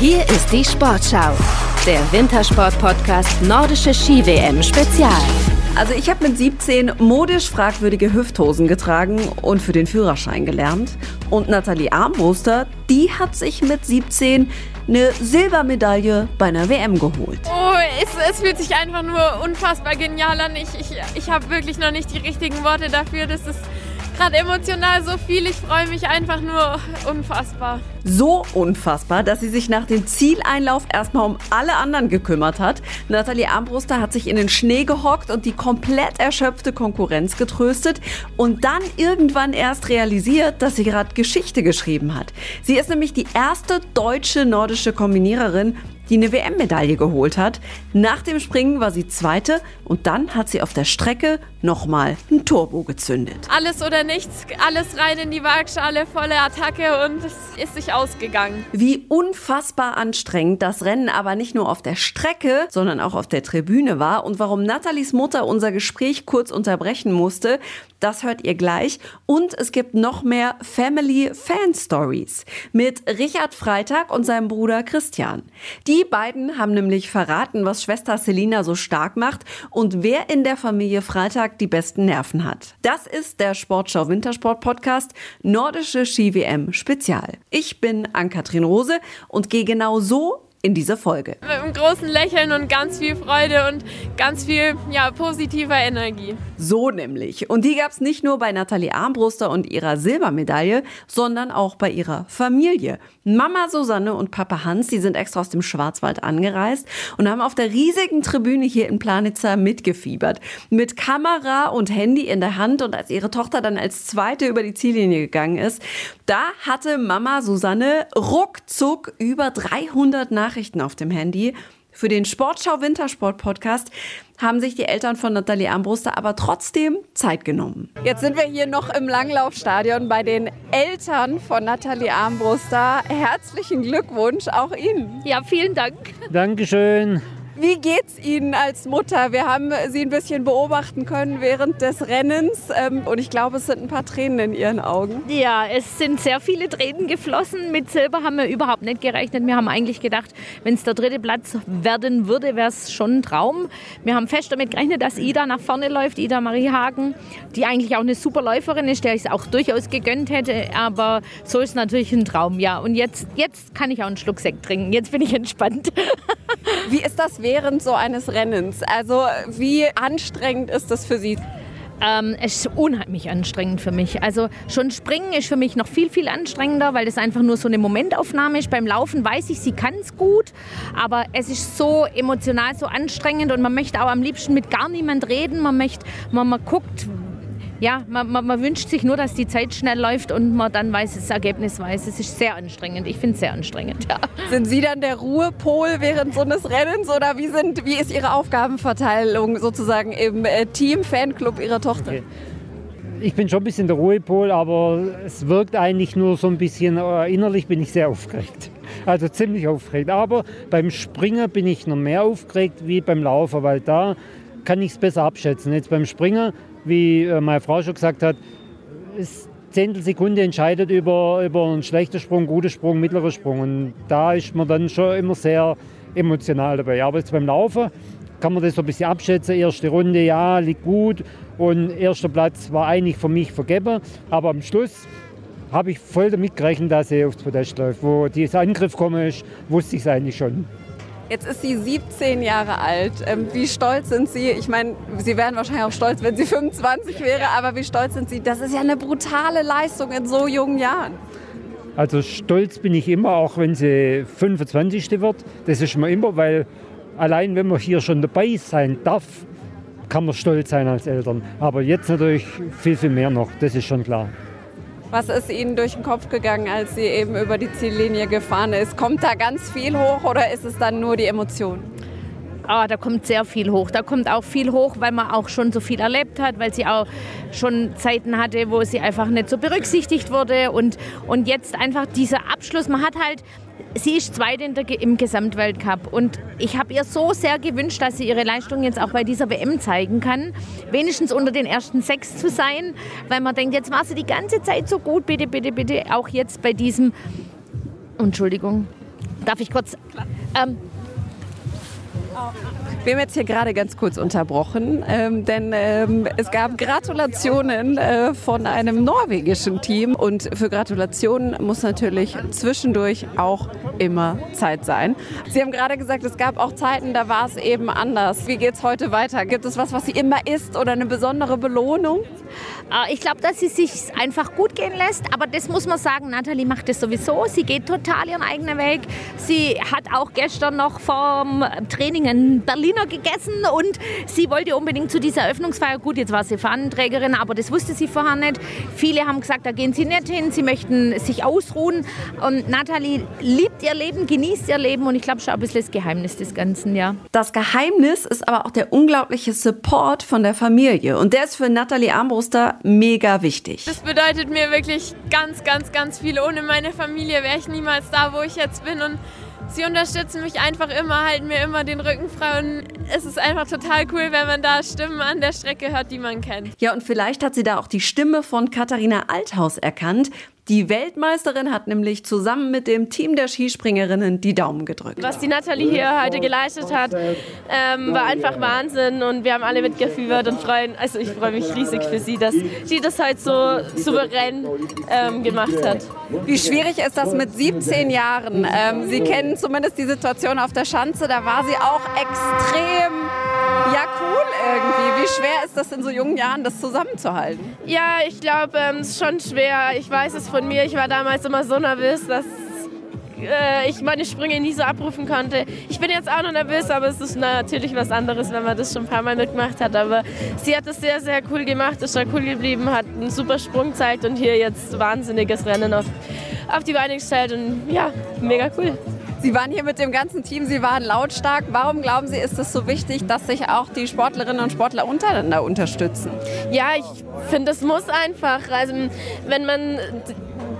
Hier ist die Sportschau, der Wintersport-Podcast Nordische Ski-WM Spezial. Also ich habe mit 17 modisch fragwürdige Hüfthosen getragen und für den Führerschein gelernt. Und Nathalie Armbruster, die hat sich mit 17 eine Silbermedaille bei einer WM geholt. Oh, es, es fühlt sich einfach nur unfassbar genial an. Ich, ich, ich habe wirklich noch nicht die richtigen Worte dafür. Das ist gerade emotional so viel. Ich freue mich einfach nur unfassbar. So unfassbar, dass sie sich nach dem Zieleinlauf erstmal um alle anderen gekümmert hat. Nathalie Armbruster hat sich in den Schnee gehockt und die komplett erschöpfte Konkurrenz getröstet und dann irgendwann erst realisiert, dass sie gerade Geschichte geschrieben hat. Sie ist nämlich die erste deutsche nordische Kombiniererin, die eine WM-Medaille geholt hat. Nach dem Springen war sie Zweite und dann hat sie auf der Strecke nochmal ein Turbo gezündet. Alles oder nichts, alles rein in die Waagschale, volle Attacke und es ist sich ausgegangen. Wie unfassbar anstrengend das Rennen aber nicht nur auf der Strecke, sondern auch auf der Tribüne war und warum Nathalies Mutter unser Gespräch kurz unterbrechen musste, das hört ihr gleich. Und es gibt noch mehr Family Fan Stories mit Richard Freitag und seinem Bruder Christian. Die beiden haben nämlich verraten, was Schwester Selina so stark macht und wer in der Familie Freitag die besten Nerven hat. Das ist der Sportschau Wintersport Podcast Nordische Ski WM Spezial. Ich bin Ann-Kathrin Rose und gehe genau so in dieser Folge. Mit einem großen Lächeln und ganz viel Freude und ganz viel ja, positiver Energie. So nämlich. Und die gab es nicht nur bei Nathalie Armbruster und ihrer Silbermedaille, sondern auch bei ihrer Familie. Mama Susanne und Papa Hans, die sind extra aus dem Schwarzwald angereist und haben auf der riesigen Tribüne hier in Planitzer mitgefiebert. Mit Kamera und Handy in der Hand und als ihre Tochter dann als zweite über die Ziellinie gegangen ist, da hatte Mama Susanne ruckzuck über 300 Nachrichten auf dem Handy. Für den Sportschau Wintersport Podcast haben sich die Eltern von Nathalie Armbruster aber trotzdem Zeit genommen. Jetzt sind wir hier noch im Langlaufstadion bei den Eltern von Nathalie Armbruster. Herzlichen Glückwunsch auch Ihnen. Ja, vielen Dank. Dankeschön. Wie geht's Ihnen als Mutter? Wir haben Sie ein bisschen beobachten können während des Rennens ähm, und ich glaube, es sind ein paar Tränen in Ihren Augen. Ja, es sind sehr viele Tränen geflossen. Mit Silber haben wir überhaupt nicht gerechnet. Wir haben eigentlich gedacht, wenn es der dritte Platz werden würde, wäre es schon ein Traum. Wir haben fest damit gerechnet, dass Ida nach vorne läuft, Ida Marie Hagen, die eigentlich auch eine super Läuferin ist, der ich es auch durchaus gegönnt hätte. Aber so ist natürlich ein Traum, ja. Und jetzt, jetzt kann ich auch einen Schluck Sekt trinken. Jetzt bin ich entspannt. Wie ist das während so eines Rennens? Also wie anstrengend ist das für Sie? Ähm, es ist unheimlich anstrengend für mich. Also schon Springen ist für mich noch viel, viel anstrengender, weil das einfach nur so eine Momentaufnahme ist. Beim Laufen weiß ich, sie kann es gut, aber es ist so emotional, so anstrengend und man möchte auch am liebsten mit gar niemand reden. Man möchte, man, man guckt, ja, man, man, man, wünscht sich nur, dass die Zeit schnell läuft und man dann weiß, das Ergebnis weiß. Es ist sehr anstrengend. Ich finde es sehr anstrengend, ja. Sind Sie dann der Ruhepol während so eines Rennens oder wie, sind, wie ist Ihre Aufgabenverteilung sozusagen im äh, Team-Fanclub Ihrer Tochter? Okay. Ich bin schon ein bisschen der Ruhepol, aber es wirkt eigentlich nur so ein bisschen, äh, innerlich bin ich sehr aufgeregt. Also ziemlich aufgeregt. Aber beim Springen bin ich noch mehr aufgeregt wie beim Laufen, weil da kann ich es besser abschätzen. Jetzt beim Springen wie äh, meine Frau schon gesagt hat, ist Zehntelsekunde entscheidet über, über einen schlechten Sprung, guten Sprung, mittleren Sprung. Und da ist man dann schon immer sehr emotional dabei. Aber jetzt beim Laufen kann man das so ein bisschen abschätzen. Erste Runde, ja, liegt gut. Und erster Platz war eigentlich für mich vergeben. Aber am Schluss habe ich voll damit gerechnet, dass er aufs Podest läuft. Wo dieser Angriff komme, wusste ich es eigentlich schon. Jetzt ist sie 17 Jahre alt. Ähm, wie stolz sind Sie? Ich meine, Sie wären wahrscheinlich auch stolz, wenn sie 25 wäre, aber wie stolz sind Sie? Das ist ja eine brutale Leistung in so jungen Jahren. Also stolz bin ich immer, auch wenn sie 25. wird. Das ist mir immer, weil allein wenn man hier schon dabei sein darf, kann man stolz sein als Eltern. Aber jetzt natürlich viel, viel mehr noch, das ist schon klar. Was ist Ihnen durch den Kopf gegangen, als sie eben über die Ziellinie gefahren ist? Kommt da ganz viel hoch oder ist es dann nur die Emotion? Ah, da kommt sehr viel hoch. Da kommt auch viel hoch, weil man auch schon so viel erlebt hat, weil sie auch schon Zeiten hatte, wo sie einfach nicht so berücksichtigt wurde. Und, und jetzt einfach dieser Abschluss, man hat halt sie ist Zweite im Gesamtweltcup und ich habe ihr so sehr gewünscht, dass sie ihre Leistung jetzt auch bei dieser WM zeigen kann. Wenigstens unter den ersten sechs zu sein, weil man denkt, jetzt war sie die ganze Zeit so gut, bitte, bitte, bitte, auch jetzt bei diesem, Entschuldigung, Darf ich kurz? Ähm, wir haben jetzt hier gerade ganz kurz unterbrochen, ähm, denn ähm, es gab Gratulationen äh, von einem norwegischen Team. Und für Gratulationen muss natürlich zwischendurch auch immer Zeit sein. Sie haben gerade gesagt, es gab auch Zeiten, da war es eben anders. Wie geht es heute weiter? Gibt es was, was Sie immer isst oder eine besondere Belohnung? Äh, ich glaube, dass sie sich einfach gut gehen lässt. Aber das muss man sagen, Nathalie macht das sowieso. Sie geht total ihren eigenen Weg. Sie hat auch gestern noch vom Training einen Berliner gegessen und sie wollte unbedingt zu dieser Eröffnungsfeier. Gut, jetzt war sie Fahnenträgerin, aber das wusste sie vorher nicht. Viele haben gesagt, da gehen sie nicht hin. Sie möchten sich ausruhen. Und Nathalie liebt ihr Leben, genießt ihr Leben und ich glaube schon ein bisschen das Geheimnis des Ganzen, ja. Das Geheimnis ist aber auch der unglaubliche Support von der Familie. Und der ist für Nathalie Armbruster mega wichtig. Das bedeutet mir wirklich ganz, ganz, ganz viel. Ohne meine Familie wäre ich niemals da, wo ich jetzt bin. Und sie unterstützen mich einfach immer, halten mir immer den Rücken frei. Und es ist einfach total cool, wenn man da Stimmen an der Strecke hört, die man kennt. Ja, und vielleicht hat sie da auch die Stimme von Katharina Althaus erkannt. Die Weltmeisterin hat nämlich zusammen mit dem Team der Skispringerinnen die Daumen gedrückt. Was die Nathalie hier heute geleistet hat, ähm, war einfach Wahnsinn und wir haben alle mitgefiebert und freuen, also ich freue mich riesig für sie, dass sie das halt so souverän ähm, gemacht hat. Wie schwierig ist das mit 17 Jahren? Ähm, sie kennen zumindest die Situation auf der Schanze, da war sie auch extrem ja, cool irgendwie. Wie schwer ist das in so jungen Jahren, das zusammenzuhalten? Ja, ich glaube, ähm, es ist schon schwer. Ich weiß es von mir. Ich war damals immer so nervös, dass äh, ich meine Sprünge nie so abrufen konnte. Ich bin jetzt auch noch nervös, aber es ist natürlich was anderes, wenn man das schon ein paar Mal mitgemacht hat. Aber sie hat es sehr, sehr cool gemacht, ist schon cool geblieben, hat einen super Sprung gezeigt und hier jetzt wahnsinniges Rennen auf, auf die Beine gestellt und ja, mega cool. Sie waren hier mit dem ganzen Team, Sie waren lautstark. Warum glauben Sie, ist es so wichtig, dass sich auch die Sportlerinnen und Sportler untereinander unterstützen? Ja, ich finde, es muss einfach. Also, wenn man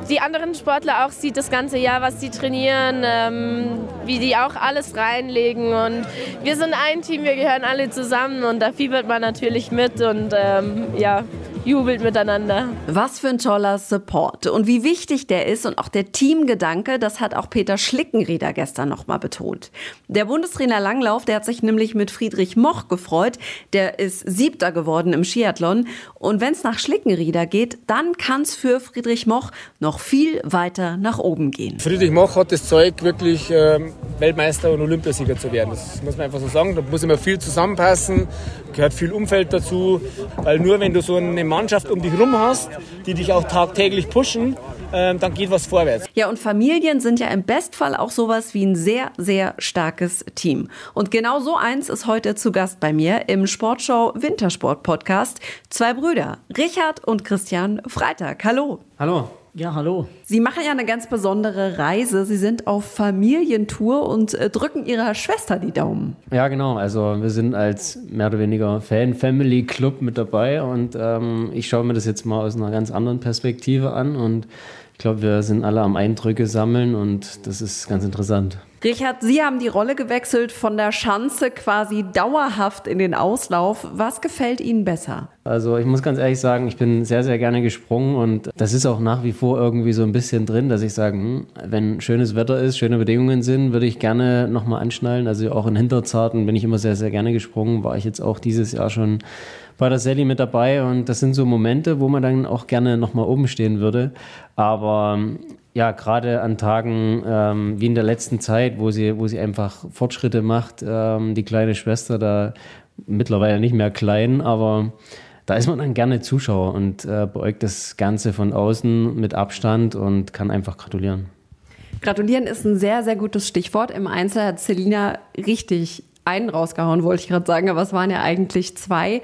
die anderen Sportler auch sieht, das ganze Jahr, was sie trainieren, ähm, wie die auch alles reinlegen. Und wir sind ein Team, wir gehören alle zusammen und da fiebert man natürlich mit und ähm, ja, jubelt miteinander. Was für ein toller Support und wie wichtig der ist und auch der Teamgedanke, das hat auch Peter Schlickenrieder gestern nochmal betont. Der Bundestrainer Langlauf, der hat sich nämlich mit Friedrich Moch gefreut, der ist Siebter geworden im Skiathlon und wenn es nach Schlickenrieder geht, dann kann es für Friedrich Moch noch viel weiter nach oben gehen. Friedrich Moch hat das Zeug, wirklich äh, Weltmeister und Olympiasieger zu werden. Das muss man einfach so sagen. Da muss immer viel zusammenpassen, gehört viel Umfeld dazu, weil nur wenn du so eine Mannschaft um dich herum hast, die dich auch tagtäglich pushen, ähm, dann geht was vorwärts. Ja, und Familien sind ja im Bestfall auch sowas wie ein sehr, sehr starkes Team. Und genau so eins ist heute zu Gast bei mir im Sportshow Wintersport Podcast. Zwei Brüder, Richard und Christian Freitag. Hallo. Hallo. Ja, hallo. Sie machen ja eine ganz besondere Reise. Sie sind auf Familientour und äh, drücken ihrer Schwester die Daumen. Ja, genau. Also wir sind als mehr oder weniger Fan-Family-Club mit dabei und ähm, ich schaue mir das jetzt mal aus einer ganz anderen Perspektive an und ich glaube, wir sind alle am Eindrücke sammeln und das ist ganz interessant. Richard, Sie haben die Rolle gewechselt von der Schanze quasi dauerhaft in den Auslauf. Was gefällt Ihnen besser? Also ich muss ganz ehrlich sagen, ich bin sehr, sehr gerne gesprungen und das ist auch nach wie vor irgendwie so ein bisschen drin, dass ich sage, hm, wenn schönes Wetter ist, schöne Bedingungen sind, würde ich gerne nochmal anschnallen. Also auch in Hinterzarten bin ich immer sehr, sehr gerne gesprungen. War ich jetzt auch dieses Jahr schon bei der Sally mit dabei und das sind so Momente, wo man dann auch gerne nochmal oben stehen würde. Aber ja, gerade an Tagen ähm, wie in der letzten Zeit, wo sie, wo sie einfach Fortschritte macht, ähm, die kleine Schwester da mittlerweile nicht mehr klein, aber da ist man dann gerne Zuschauer und äh, beäugt das Ganze von außen mit Abstand und kann einfach gratulieren. Gratulieren ist ein sehr, sehr gutes Stichwort. Im Einzel hat Selina richtig einen rausgehauen, wollte ich gerade sagen, aber es waren ja eigentlich zwei.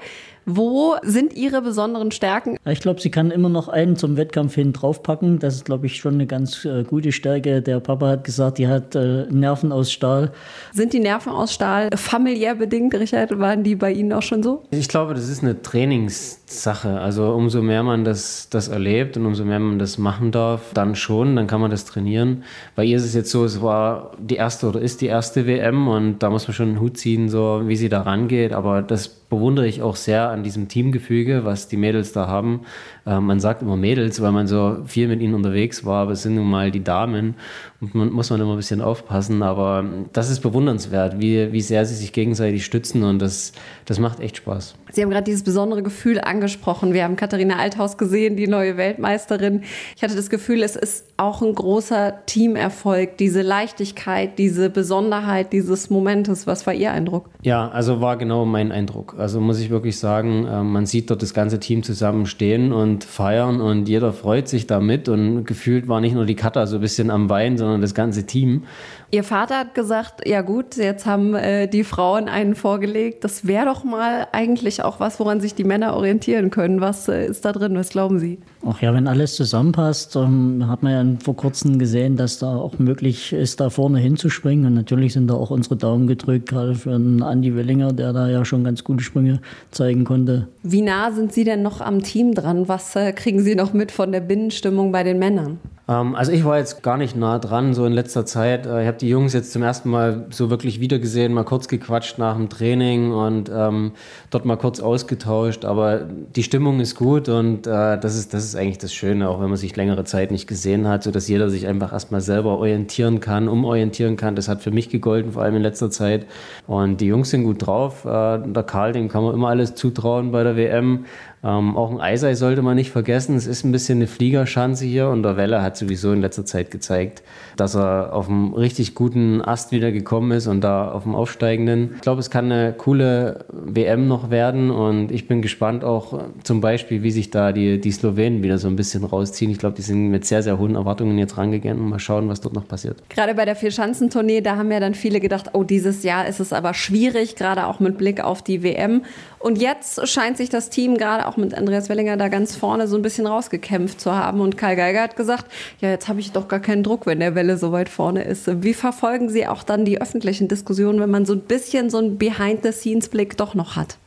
Wo sind Ihre besonderen Stärken? Ich glaube, sie kann immer noch einen zum Wettkampf hin draufpacken. Das ist, glaube ich, schon eine ganz äh, gute Stärke. Der Papa hat gesagt, die hat äh, Nerven aus Stahl. Sind die Nerven aus Stahl familiär bedingt, Richard? Waren die bei Ihnen auch schon so? Ich glaube, das ist eine Trainingssache. Also umso mehr man das, das erlebt und umso mehr man das machen darf, dann schon, dann kann man das trainieren. Bei ihr ist es jetzt so, es war die erste oder ist die erste WM und da muss man schon einen Hut ziehen, so wie sie da rangeht. Aber das bewundere ich auch sehr an diesem Teamgefüge, was die Mädels da haben. Äh, man sagt immer Mädels, weil man so viel mit ihnen unterwegs war, aber es sind nun mal die Damen. man, muss man immer ein bisschen aufpassen. Aber das ist bewundernswert, wie, wie sehr sie sich gegenseitig stützen und das, das macht echt Spaß. Sie haben gerade dieses besondere Gefühl angesprochen. Wir haben Katharina Althaus gesehen, die neue Weltmeisterin. Ich hatte das Gefühl, es ist auch ein großer Teamerfolg, diese Leichtigkeit, diese Besonderheit dieses Momentes. Was war Ihr Eindruck? Ja, also war genau mein Eindruck. Also muss ich wirklich sagen, äh, man sieht dort das ganze Team zusammen stehen und feiern und jeder freut sich damit und gefühlt war nicht nur die Katha so ein bisschen am Wein, sondern das ganze Team. Ihr Vater hat gesagt, ja gut, jetzt haben äh, die Frauen einen vorgelegt. Das wäre doch mal eigentlich auch was, woran sich die Männer orientieren können. Was äh, ist da drin? Was glauben Sie? Ach ja, wenn alles zusammenpasst, ähm, hat man ja vor kurzem gesehen, dass da auch möglich ist, da vorne hinzuspringen. Und natürlich sind da auch unsere Daumen gedrückt, gerade für einen Andi Wellinger, der da ja schon ganz gute Sprünge zeigen konnte. Wie nah sind Sie denn noch am Team dran? Was äh, kriegen Sie noch mit von der Binnenstimmung bei den Männern? Ähm, also ich war jetzt gar nicht nah dran, so in letzter Zeit. Äh, ich habe die Jungs jetzt zum ersten Mal so wirklich wiedergesehen, mal kurz gequatscht nach dem Training und ähm, dort mal kurz ausgetauscht. Aber die Stimmung ist gut und äh, das, ist, das ist eigentlich das Schöne, auch wenn man sich längere Zeit nicht gesehen hat, sodass jeder sich einfach erstmal selber orientieren kann, umorientieren kann. Das hat für mich gegolten, vor allem in letzter Zeit. Und die Jungs sind gut drauf. Äh, der Karl, dem kann man immer alles zutrauen bei der WM. Ähm, auch ein Eisei sollte man nicht vergessen. Es ist ein bisschen eine Fliegerschanze hier und der Welle hat sowieso in letzter Zeit gezeigt, dass er auf einem richtig guten Ast wieder gekommen ist und da auf dem aufsteigenden. Ich glaube, es kann eine coole WM noch werden und ich bin gespannt auch zum Beispiel, wie sich da die, die Slowenen wieder so ein bisschen rausziehen. Ich glaube, die sind mit sehr, sehr hohen Erwartungen jetzt rangegangen und mal schauen, was dort noch passiert. Gerade bei der Vierschanzentournee, da haben ja dann viele gedacht, oh, dieses Jahr ist es aber schwierig, gerade auch mit Blick auf die WM. Und jetzt scheint sich das Team gerade auch mit Andreas Wellinger da ganz vorne so ein bisschen rausgekämpft zu haben. Und Karl Geiger hat gesagt, ja, jetzt habe ich doch gar keinen Druck, wenn der Welle so weit vorne ist. Wie verfolgen Sie auch dann die öffentlichen Diskussionen, wenn man so ein bisschen so einen Behind-the-Scenes-Blick doch noch hat?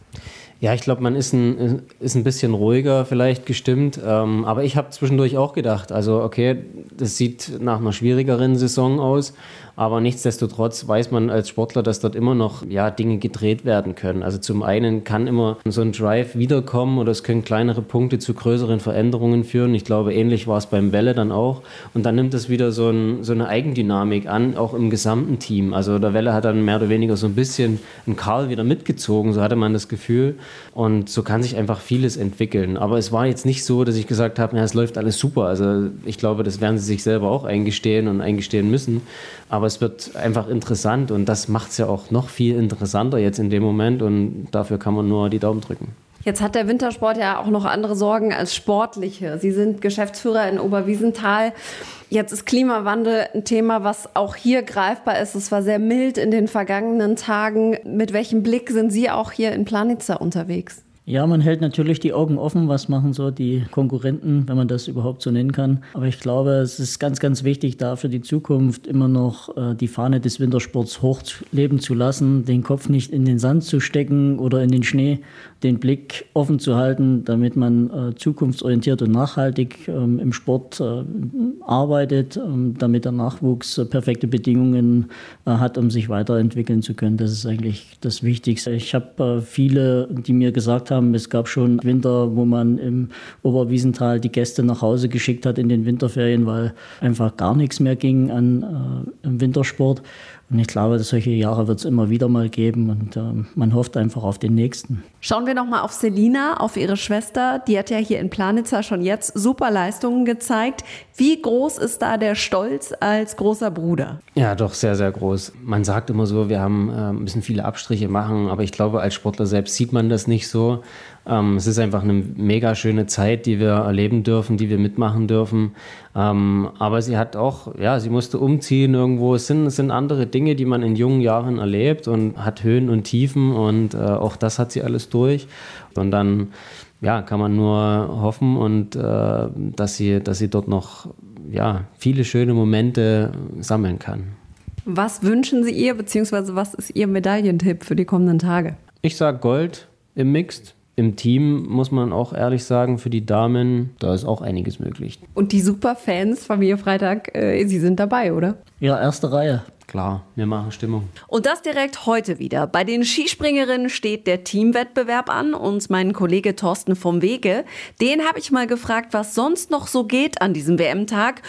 Ja, ich glaube, man ist ein, ist ein bisschen ruhiger vielleicht gestimmt. Ähm, aber ich habe zwischendurch auch gedacht, also okay, das sieht nach einer schwierigeren Saison aus. Aber nichtsdestotrotz weiß man als Sportler, dass dort immer noch ja, Dinge gedreht werden können. Also zum einen kann immer so ein Drive wiederkommen oder es können kleinere Punkte zu größeren Veränderungen führen. Ich glaube, ähnlich war es beim Welle dann auch. Und dann nimmt es wieder so, ein, so eine Eigendynamik an, auch im gesamten Team. Also der Welle hat dann mehr oder weniger so ein bisschen einen Karl wieder mitgezogen, so hatte man das Gefühl. Und so kann sich einfach vieles entwickeln. Aber es war jetzt nicht so, dass ich gesagt habe, ja, es läuft alles super. Also ich glaube, das werden sie sich selber auch eingestehen und eingestehen müssen. Aber es wird einfach interessant und das macht es ja auch noch viel interessanter jetzt in dem Moment und dafür kann man nur die Daumen drücken. Jetzt hat der Wintersport ja auch noch andere Sorgen als sportliche. Sie sind Geschäftsführer in Oberwiesenthal. Jetzt ist Klimawandel ein Thema, was auch hier greifbar ist. Es war sehr mild in den vergangenen Tagen. Mit welchem Blick sind Sie auch hier in Planitza unterwegs? Ja, man hält natürlich die Augen offen, was machen so die Konkurrenten, wenn man das überhaupt so nennen kann. Aber ich glaube, es ist ganz, ganz wichtig, da für die Zukunft immer noch äh, die Fahne des Wintersports hochleben zu lassen, den Kopf nicht in den Sand zu stecken oder in den Schnee, den Blick offen zu halten, damit man äh, zukunftsorientiert und nachhaltig ähm, im Sport äh, arbeitet, ähm, damit der Nachwuchs äh, perfekte Bedingungen äh, hat, um sich weiterentwickeln zu können. Das ist eigentlich das Wichtigste. Ich habe äh, viele, die mir gesagt haben. Es gab schon Winter, wo man im Oberwiesental die Gäste nach Hause geschickt hat in den Winterferien, weil einfach gar nichts mehr ging an äh, Wintersport. Und ich glaube, solche Jahre wird es immer wieder mal geben und äh, man hofft einfach auf den nächsten. Schauen wir nochmal auf Selina, auf ihre Schwester. Die hat ja hier in Planitza schon jetzt super Leistungen gezeigt. Wie groß ist da der Stolz als großer Bruder? Ja, doch sehr, sehr groß. Man sagt immer so, wir haben äh, müssen viele Abstriche machen, aber ich glaube, als Sportler selbst sieht man das nicht so. Ähm, es ist einfach eine mega schöne Zeit, die wir erleben dürfen, die wir mitmachen dürfen. Ähm, aber sie hat auch, ja, sie musste umziehen irgendwo. Es sind, es sind andere Dinge, die man in jungen Jahren erlebt und hat Höhen und Tiefen und äh, auch das hat sie alles durch. Und dann, ja, kann man nur hoffen und äh, dass sie, dass sie dort noch ja, viele schöne Momente sammeln kann. Was wünschen Sie ihr, beziehungsweise was ist Ihr Medaillentipp für die kommenden Tage? Ich sage Gold im Mixed. Im Team muss man auch ehrlich sagen, für die Damen, da ist auch einiges möglich. Und die Superfans, Familie Freitag, äh, Sie sind dabei, oder? Ja, erste Reihe. Klar, wir machen Stimmung. Und das direkt heute wieder. Bei den Skispringerinnen steht der Teamwettbewerb an und mein Kollege Thorsten vom Wege, den habe ich mal gefragt, was sonst noch so geht an diesem WM-Tag.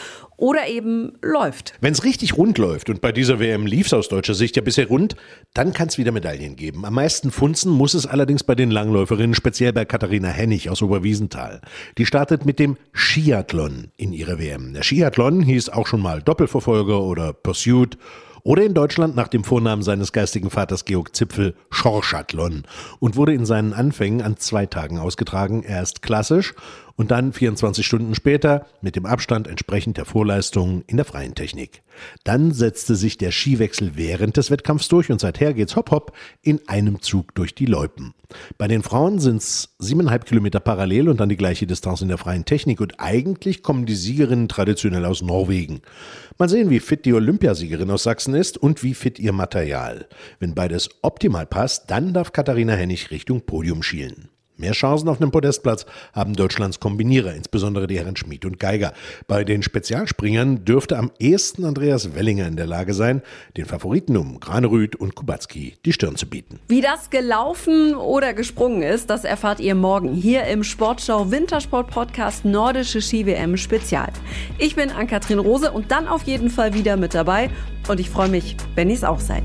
Oder eben läuft. Wenn es richtig rund läuft und bei dieser WM lief es aus deutscher Sicht ja bisher rund, dann kann es wieder Medaillen geben. Am meisten funzen muss es allerdings bei den Langläuferinnen, speziell bei Katharina Hennig aus Oberwiesenthal. Die startet mit dem Skiathlon in ihrer WM. Der Skiathlon hieß auch schon mal Doppelverfolger oder Pursuit oder in Deutschland nach dem Vornamen seines geistigen Vaters Georg Zipfel Schorschathlon und wurde in seinen Anfängen an zwei Tagen ausgetragen. Erst klassisch und dann 24 Stunden später mit dem Abstand entsprechend der Vorleistungen in der freien Technik. Dann setzte sich der Skiwechsel während des Wettkampfs durch und seither geht's hopp hopp in einem Zug durch die Loipen. Bei den Frauen sind's siebeneinhalb Kilometer parallel und dann die gleiche Distanz in der freien Technik und eigentlich kommen die Siegerinnen traditionell aus Norwegen. Mal sehen, wie fit die Olympiasiegerin aus Sachsen ist und wie fit ihr Material. Wenn beides optimal passt, dann darf Katharina Hennig Richtung Podium schielen. Mehr Chancen auf einem Podestplatz haben Deutschlands Kombinierer, insbesondere die Herren Schmid und Geiger. Bei den Spezialspringern dürfte am ehesten Andreas Wellinger in der Lage sein, den Favoriten um Granerüth und Kubacki die Stirn zu bieten. Wie das gelaufen oder gesprungen ist, das erfahrt ihr morgen hier im Sportschau Wintersport Podcast Nordische Ski-WM Spezial. Ich bin Ann-Kathrin Rose und dann auf jeden Fall wieder mit dabei und ich freue mich, wenn ihr es auch seid.